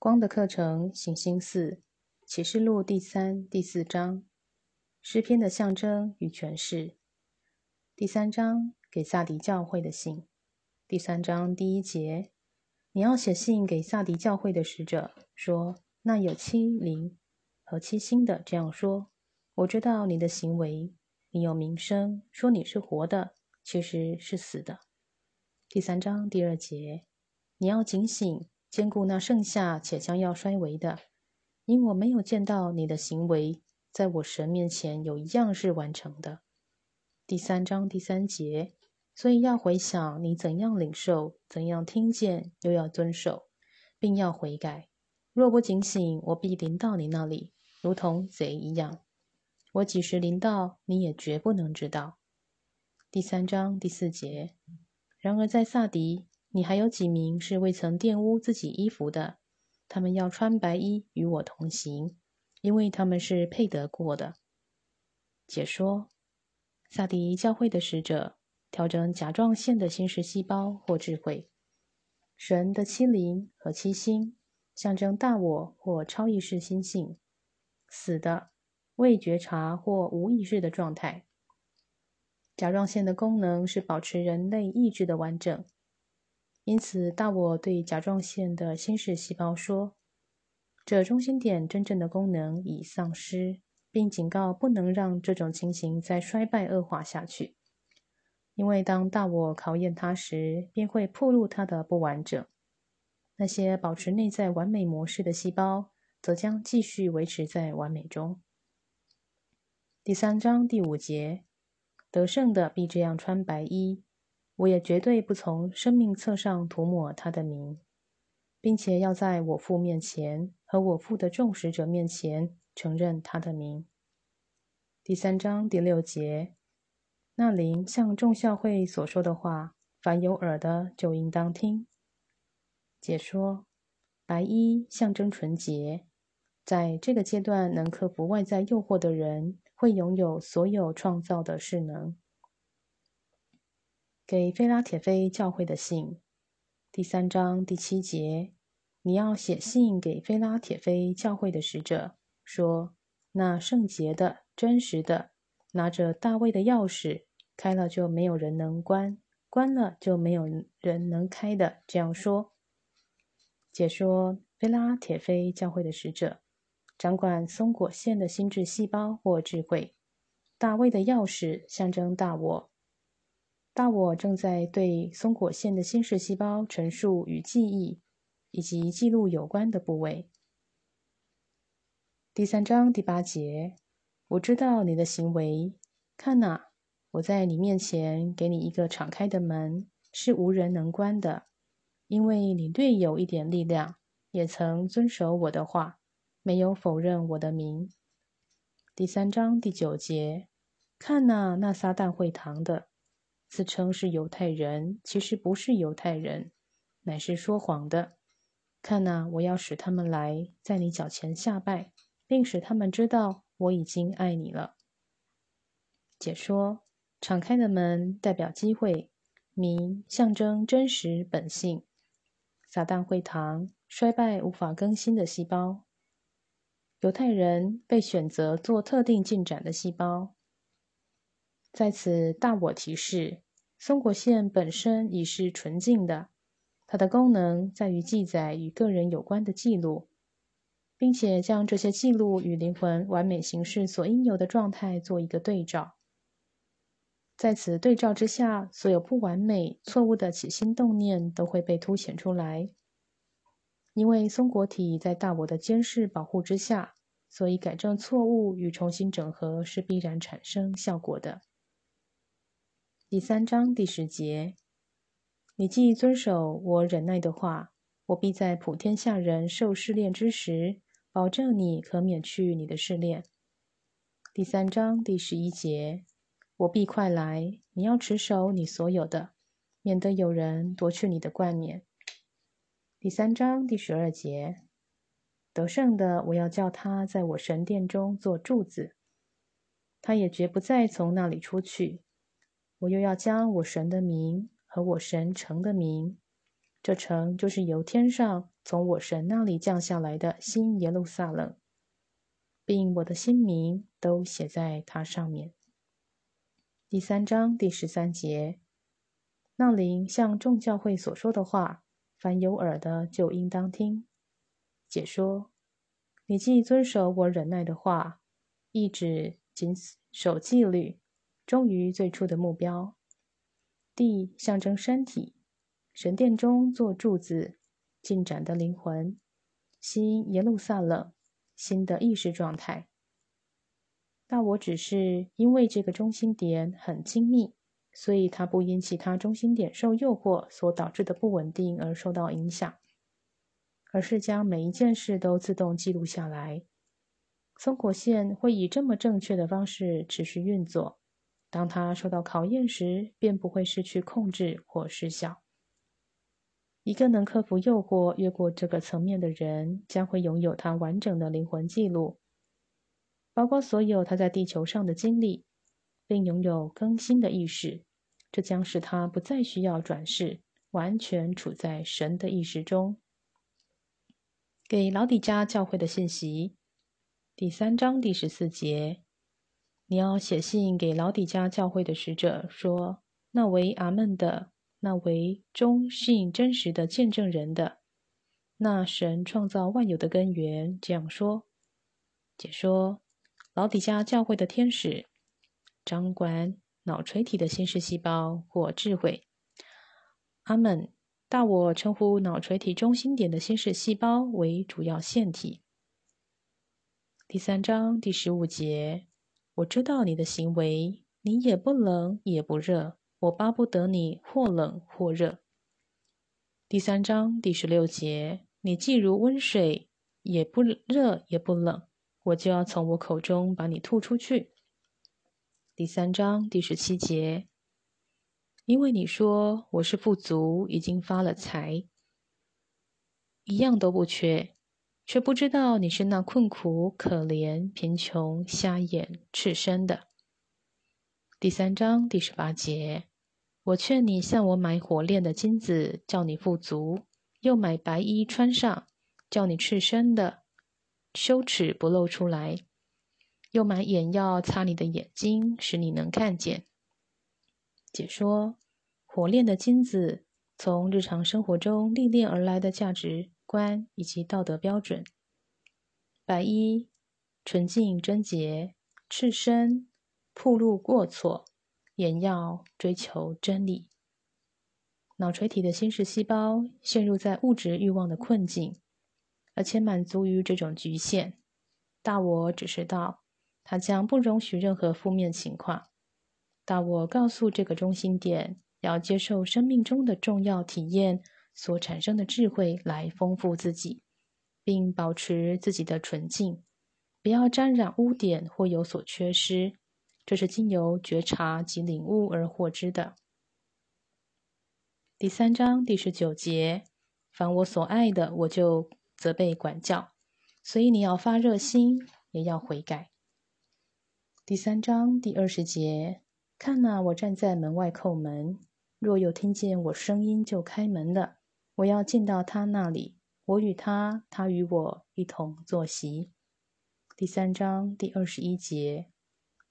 光的课程，行星四，启示录第三、第四章，诗篇的象征与诠释。第三章给萨迪教会的信，第三章第一节，你要写信给萨迪教会的使者，说：那有七灵和七星的这样说：我知道你的行为，你有名声，说你是活的，其实是死的。第三章第二节，你要警醒。兼顾那剩下且将要衰微的，因我没有见到你的行为，在我神面前有一样是完成的。第三章第三节，所以要回想你怎样领受，怎样听见，又要遵守，并要悔改。若不警醒，我必临到你那里，如同贼一样。我几时临到，你也绝不能知道。第三章第四节，然而在萨迪。你还有几名是未曾玷污自己衣服的？他们要穿白衣与我同行，因为他们是配得过的。解说：萨迪教会的使者调整甲状腺的心识细胞或智慧，神的七灵和七星象征大我或超意识心性，死的未觉察或无意识的状态。甲状腺的功能是保持人类意志的完整。因此，大我对甲状腺的心室细胞说：“这中心点真正的功能已丧失，并警告不能让这种情形再衰败恶化下去。因为当大我考验它时，便会暴露它的不完整。那些保持内在完美模式的细胞，则将继续维持在完美中。”第三章第五节：得胜的必这样穿白衣。我也绝对不从生命册上涂抹他的名，并且要在我父面前和我父的众使者面前承认他的名。第三章第六节，那灵像众教会所说的话，凡有耳的就应当听。解说：白衣象征纯洁，在这个阶段能克服外在诱惑的人，会拥有所有创造的势能。给菲拉铁菲教会的信，第三章第七节，你要写信给菲拉铁菲教会的使者，说：那圣洁的、真实的，拿着大卫的钥匙，开了就没有人能关，关了就没有人能开的。这样说。解说：菲拉铁菲教会的使者，掌管松果腺的心智细胞或智慧。大卫的钥匙象征大我。大我正在对松果腺的心室细胞陈述与记忆以及记录有关的部位。第三章第八节，我知道你的行为。看呐，我在你面前给你一个敞开的门，是无人能关的，因为你略有一点力量，也曾遵守我的话，没有否认我的名。第三章第九节，看呐，那撒旦会堂的。自称是犹太人，其实不是犹太人，乃是说谎的。看呐，我要使他们来，在你脚前下拜，并使他们知道我已经爱你了。解说：敞开的门代表机会，明象征真实本性。撒旦会堂衰败无法更新的细胞，犹太人被选择做特定进展的细胞。在此，大我提示：松果腺本身已是纯净的，它的功能在于记载与个人有关的记录，并且将这些记录与灵魂完美形式所应有的状态做一个对照。在此对照之下，所有不完美、错误的起心动念都会被凸显出来。因为松果体在大我的监视保护之下，所以改正错误与重新整合是必然产生效果的。第三章第十节，你既遵守我忍耐的话，我必在普天下人受试炼之时，保证你可免去你的试炼。第三章第十一节，我必快来，你要持守你所有的，免得有人夺去你的冠冕。第三章第十二节，得胜的，我要叫他在我神殿中做柱子，他也绝不再从那里出去。我又要将我神的名和我神城的名，这城就是由天上从我神那里降下来的新耶路撒冷，并我的新名都写在它上面。第三章第十三节，那灵向众教会所说的话，凡有耳的就应当听。解说：你既遵守我忍耐的话，一直谨守纪律，忠于最初的目标。地象征身体，神殿中做柱子，进展的灵魂，新耶路撒冷，新的意识状态。但我只是因为这个中心点很精密，所以它不因其他中心点受诱惑所导致的不稳定而受到影响，而是将每一件事都自动记录下来。松果线会以这么正确的方式持续运作。当他受到考验时，便不会失去控制或失效。一个能克服诱惑、越过这个层面的人，将会拥有他完整的灵魂记录，包括所有他在地球上的经历，并拥有更新的意识。这将使他不再需要转世，完全处在神的意识中。给老底家教会的信息，第三章第十四节。你要写信给老底家教会的使者，说：“那为阿门的，那为忠信真实的见证人的，那神创造万有的根源。”这样说。解说：老底家教会的天使掌管脑垂体的心视细胞或智慧。阿门。大我称呼脑垂体中心点的心视细胞为主要腺体。第三章第十五节。我知道你的行为，你也不冷也不热，我巴不得你或冷或热。第三章第十六节，你既如温水，也不热也不冷，我就要从我口中把你吐出去。第三章第十七节，因为你说我是富足，已经发了财，一样都不缺。却不知道你是那困苦、可怜、贫穷、瞎眼、赤身的。第三章第十八节，我劝你向我买火炼的金子，叫你富足；又买白衣穿上，叫你赤身的羞耻不露出来；又买眼药擦你的眼睛，使你能看见。解说：火炼的金子，从日常生活中历练而来的价值。观以及道德标准，白衣纯净贞洁，赤身铺露过错，眼要追求真理。脑垂体的心视细胞陷入在物质欲望的困境，而且满足于这种局限。大我只知道，他将不容许任何负面情况。大我告诉这个中心点，要接受生命中的重要体验。所产生的智慧来丰富自己，并保持自己的纯净，不要沾染污点或有所缺失。这是经由觉察及领悟而获知的。第三章第十九节：凡我所爱的，我就责备管教。所以你要发热心，也要悔改。第三章第二十节：看哪，我站在门外叩门，若有听见我声音，就开门了。我要进到他那里，我与他，他与我一同坐席。第三章第二十一节，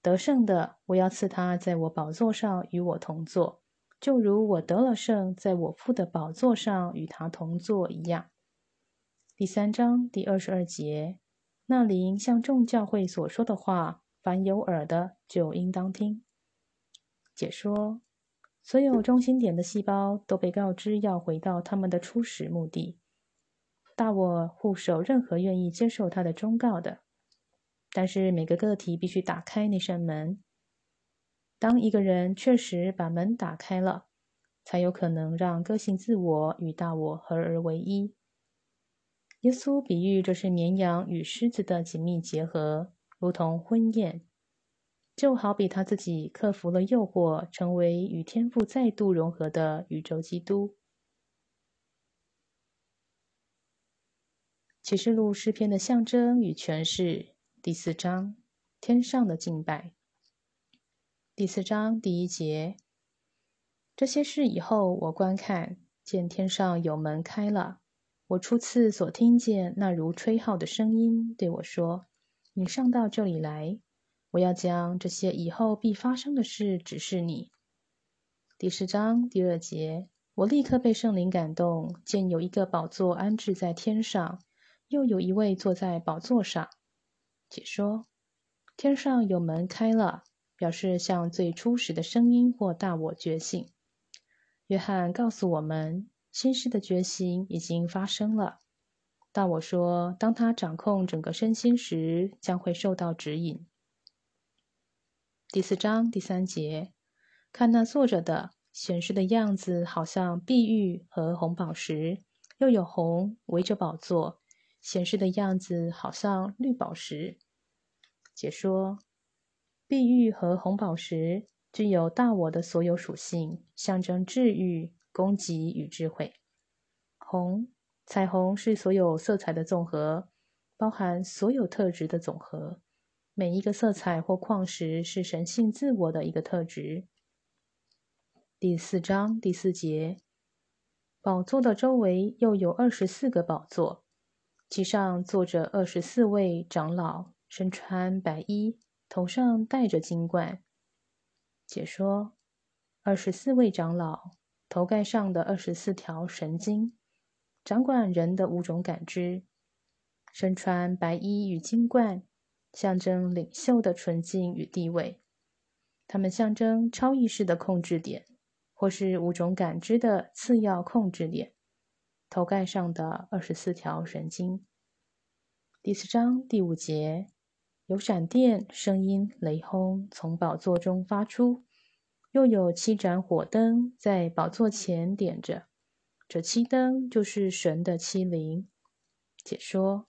得胜的，我要赐他在我宝座上与我同坐，就如我得了胜，在我父的宝座上与他同坐一样。第三章第二十二节，那灵像众教会所说的话，凡有耳的就应当听。解说。所有中心点的细胞都被告知要回到他们的初始目的。大我护守任何愿意接受他的忠告的，但是每个个体必须打开那扇门。当一个人确实把门打开了，才有可能让个性自我与大我合而为一。耶稣比喻这是绵羊与狮子的紧密结合，如同婚宴。就好比他自己克服了诱惑，成为与天赋再度融合的宇宙基督。启示录诗篇的象征与诠释，第四章天上的敬拜。第四章第一节，这些事以后，我观看，见天上有门开了，我初次所听见那如吹号的声音，对我说：“你上到这里来，我要将这些以后必发生的事指示你。”第十章第二节，我立刻被圣灵感动，见有一个宝座安置在天上，又有一位坐在宝座上。解说：天上有门开了，表示像最初时的声音或大我觉醒。约翰告诉我们。心事的觉醒已经发生了。大我说，当他掌控整个身心时，将会受到指引。第四章第三节，看那坐着的显示的样子，好像碧玉和红宝石，又有红围着宝座，显示的样子好像绿宝石。解说：碧玉和红宝石具有大我的所有属性，象征治愈。攻击与智慧。红，彩虹是所有色彩的总和，包含所有特质的总和。每一个色彩或矿石是神性自我的一个特质。第四章第四节，宝座的周围又有二十四个宝座，其上坐着二十四位长老，身穿白衣，头上戴着金冠。解说：二十四位长老。头盖上的二十四条神经，掌管人的五种感知，身穿白衣与金冠，象征领袖的纯净与地位。他们象征超意识的控制点，或是五种感知的次要控制点。头盖上的二十四条神经。第四章第五节，有闪电、声音、雷轰从宝座中发出。又有七盏火灯在宝座前点着，这七灯就是神的七灵。解说：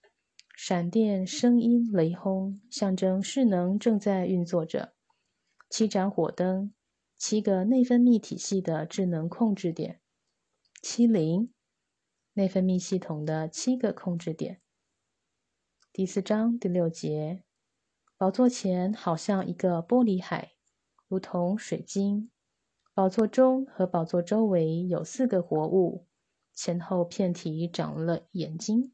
闪电、声音、雷轰，象征势能正在运作着；七盏火灯，七个内分泌体系的智能控制点；七灵，内分泌系统的七个控制点。第四章第六节，宝座前好像一个玻璃海。如同水晶，宝座中和宝座周围有四个活物，前后片体长了眼睛。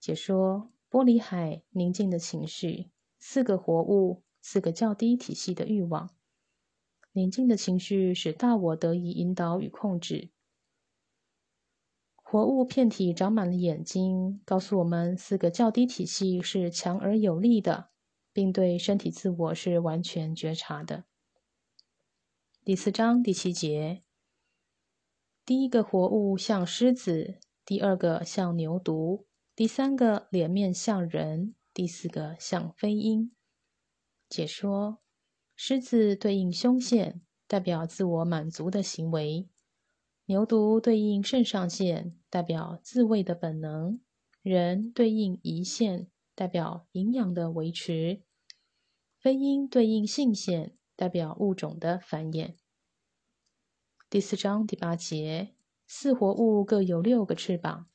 解说：玻璃海宁静的情绪，四个活物，四个较低体系的欲望。宁静的情绪使大我得以引导与控制。活物片体长满了眼睛，告诉我们四个较低体系是强而有力的。并对身体自我是完全觉察的。第四章第七节，第一个活物像狮子，第二个像牛犊，第三个脸面像人，第四个像飞鹰。解说：狮子对应胸腺，代表自我满足的行为；牛犊对应肾上腺，代表自卫的本能；人对应胰腺，代表营养的维持。飞鹰对应性腺，代表物种的繁衍。第四章第八节，四活物各有六个翅膀，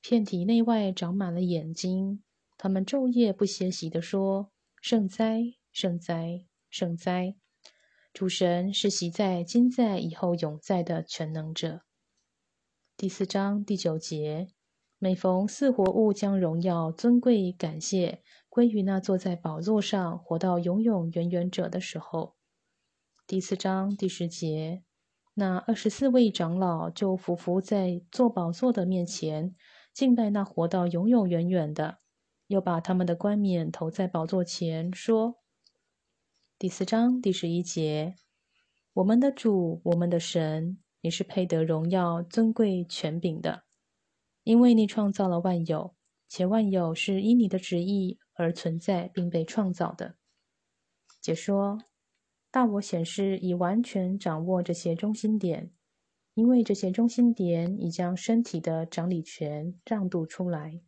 片体内外长满了眼睛。他们昼夜不歇息地说：“圣哉，圣哉，圣哉！主神是习在、今在、以后永在的全能者。”第四章第九节，每逢四活物将荣耀、尊贵、感谢。归于那坐在宝座上活到永永远远者的时候，第四章第十节，那二十四位长老就匍匐在坐宝座的面前，敬拜那活到永永远远的，又把他们的冠冕投在宝座前，说：第四章第十一节，我们的主，我们的神，你是配得荣耀、尊贵、权柄的，因为你创造了万有，且万有是因你的旨意。而存在并被创造的解说，大我显示已完全掌握这些中心点，因为这些中心点已将身体的掌理权让渡出来。